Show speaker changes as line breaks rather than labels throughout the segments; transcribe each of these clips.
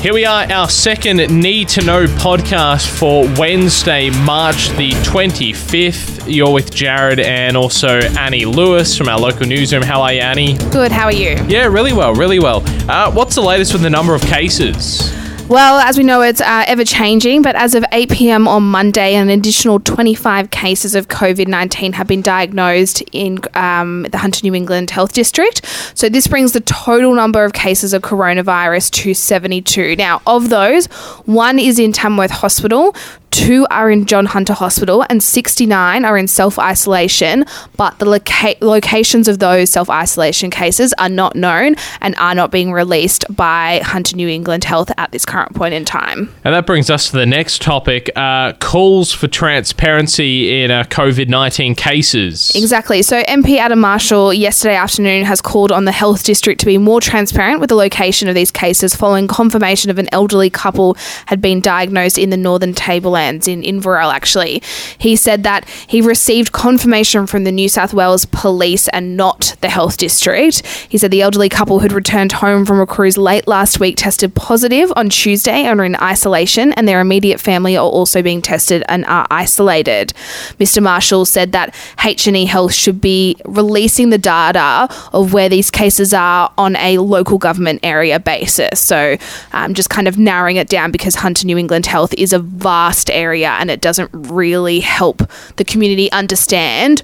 Here we are, our second Need to Know podcast for Wednesday, March the 25th. You're with Jared and also Annie Lewis from our local newsroom. How are you, Annie?
Good, how are you?
Yeah, really well, really well. Uh, what's the latest with the number of cases?
Well, as we know, it's uh, ever changing, but as of 8 pm on Monday, an additional 25 cases of COVID 19 have been diagnosed in um, the Hunter New England Health District. So this brings the total number of cases of coronavirus to 72. Now, of those, one is in Tamworth Hospital, two are in John Hunter Hospital, and 69 are in self isolation. But the loca- locations of those self isolation cases are not known and are not being released by Hunter New England Health at this current point in time.
And that brings us to the next topic uh, calls for transparency in uh, COVID 19 cases.
Exactly. So, MP Adam Marshall yesterday afternoon has called on the health district to be more transparent with the location of these cases following confirmation of an elderly couple had been diagnosed in the Northern In Inverell, actually. He said that he received confirmation from the New South Wales police and not the health district. He said the elderly couple who'd returned home from a cruise late last week tested positive on Tuesday and are in isolation, and their immediate family are also being tested and are isolated. Mr. Marshall said that HNE Health should be releasing the data of where these cases are on a local government area basis. So um, just kind of narrowing it down because Hunter New England Health is a vast area and it doesn't really help the community understand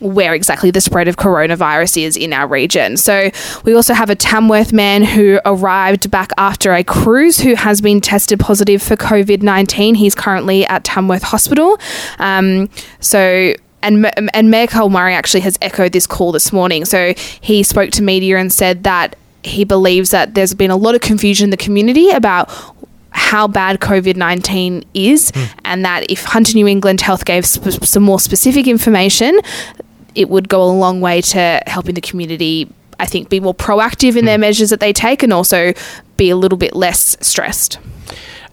where exactly the spread of coronavirus is in our region. So we also have a Tamworth man who arrived back after a cruise who has been tested positive for COVID 19. He's currently at Tamworth Hospital. Um, so and and Mayor Col Murray actually has echoed this call this morning. So he spoke to media and said that he believes that there's been a lot of confusion in the community about how bad COVID 19 is, mm. and that if Hunter New England Health gave sp- some more specific information, it would go a long way to helping the community, I think, be more proactive in mm. their measures that they take and also be a little bit less stressed.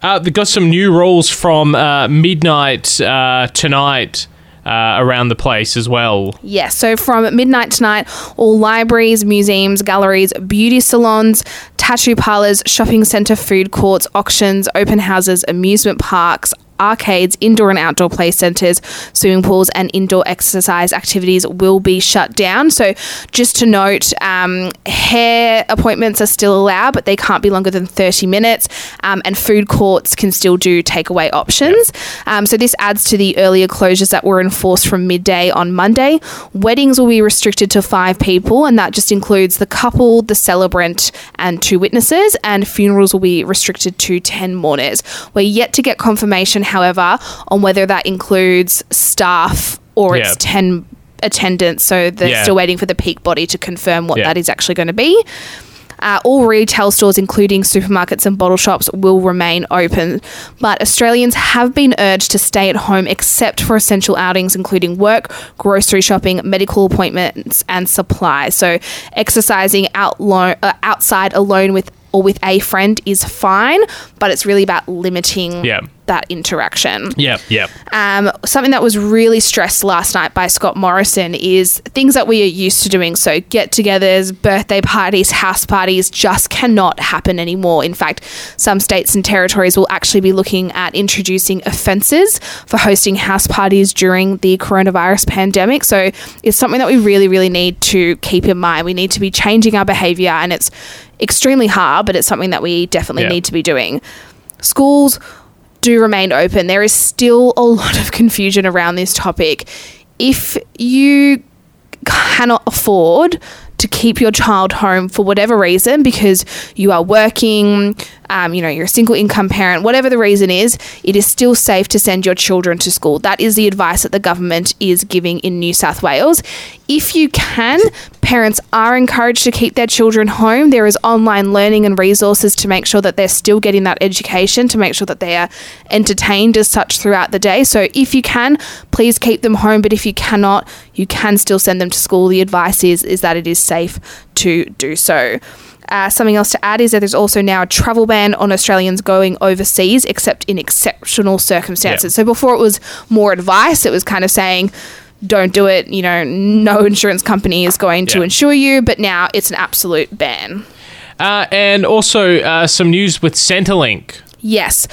Uh, they've got some new rules from uh, midnight uh, tonight. Uh, around the place as well.
Yes, so from midnight tonight, all libraries, museums, galleries, beauty salons, tattoo parlors, shopping centre, food courts, auctions, open houses, amusement parks, arcades, indoor and outdoor play centres, swimming pools, and indoor exercise activities will be shut down. So, just to note, um, hair appointments are still allowed, but they can't be longer than 30 minutes, um, and food courts can still do takeaway options. Um, so, this adds to the earlier closures that were enforced from midday on Monday. Weddings will be restricted to five people, and that just includes the couple, the celebrant, and two witnesses, and funerals will be restricted to 10 mourners. We're yet to get confirmation however, on whether that includes staff or yeah. it's 10 attendants. So they're yeah. still waiting for the peak body to confirm what yeah. that is actually going to be. Uh, all retail stores, including supermarkets and bottle shops, will remain open. But Australians have been urged to stay at home except for essential outings, including work, grocery shopping, medical appointments, and supplies. So, exercising out lo- uh, outside alone with or with a friend is fine, but it's really about limiting yeah. that interaction.
Yeah, yeah.
Um, something that was really stressed last night by Scott Morrison is things that we are used to doing. So, get togethers, birthday parties, house parties just cannot happen anymore. In fact, some states and territories will actually be looking at introducing offences for hosting house parties during the coronavirus pandemic. So, it's something that we really, really need to keep in mind. We need to be changing our behaviour, and it's extremely hard, but it's something that we definitely yeah. need to be doing. Schools do remain open. There is still a lot of confusion around this topic. If you cannot afford to keep your child home for whatever reason because you are working, um, you know, you're a single income parent, whatever the reason is, it is still safe to send your children to school. That is the advice that the government is giving in New South Wales. If you can, parents are encouraged to keep their children home. There is online learning and resources to make sure that they're still getting that education, to make sure that they are entertained as such throughout the day. So if you can, please keep them home. But if you cannot, you can still send them to school. The advice is is that it is safe to do so. Uh, something else to add is that there's also now a travel ban on Australians going overseas, except in exceptional circumstances. Yeah. So before it was more advice, it was kind of saying, don't do it. You know, no insurance company is going to insure you, but now it's an absolute ban.
Uh, and also uh, some news with Centrelink.
Yes.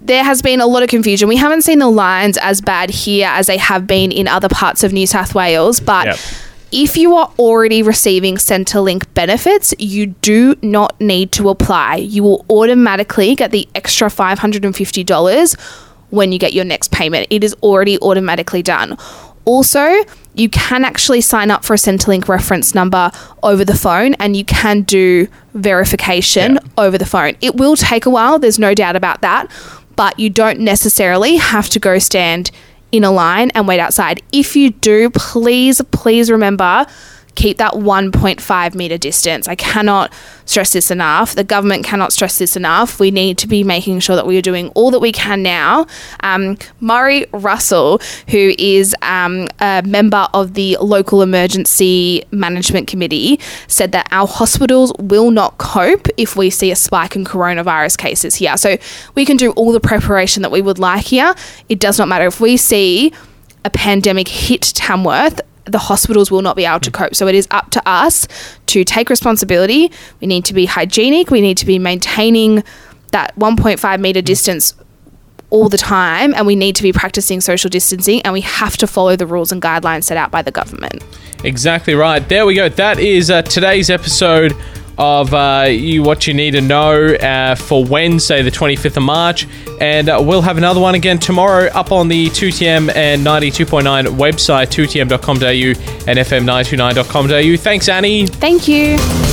There has been a lot of confusion. We haven't seen the lines as bad here as they have been in other parts of New South Wales, but
Yep.
If you are already receiving Centrelink benefits, you do not need to apply. You will automatically get the extra $550 when you get your next payment. It is already automatically done. Also, you can actually sign up for a Centrelink reference number over the phone and you can do verification
Yeah.
over the phone. It will take a while, there's no doubt about that, but you don't necessarily have to go stand in a line and wait outside. If you do, please, please remember keep that 1.5 meter distance. I cannot stress this enough. The government cannot stress this enough. We need to be making sure that we are doing all that we can now. Um, Murray Russell, who is um, a member of the local emergency management committee, said that our hospitals will not cope if we see a spike in coronavirus cases here. So we can do all the preparation that we would like here. It does not matter if we see a pandemic hit Tamworth, the hospitals will not be able to cope. So it is up to us to take responsibility. We need to be hygienic. We need to be maintaining that 1.5 meter distance all the time, and we need to be practicing social distancing, and we have to follow the rules and guidelines set out by the government.
Exactly right. There we go. That is uh, today's episode of uh, you what you need to know uh, for Wednesday, the 25th of March, and uh, we'll have another one again tomorrow up on the 2TM and 92.9 website, 2tm.com.au and fm929.com.au. Thanks, Annie.
Thank you.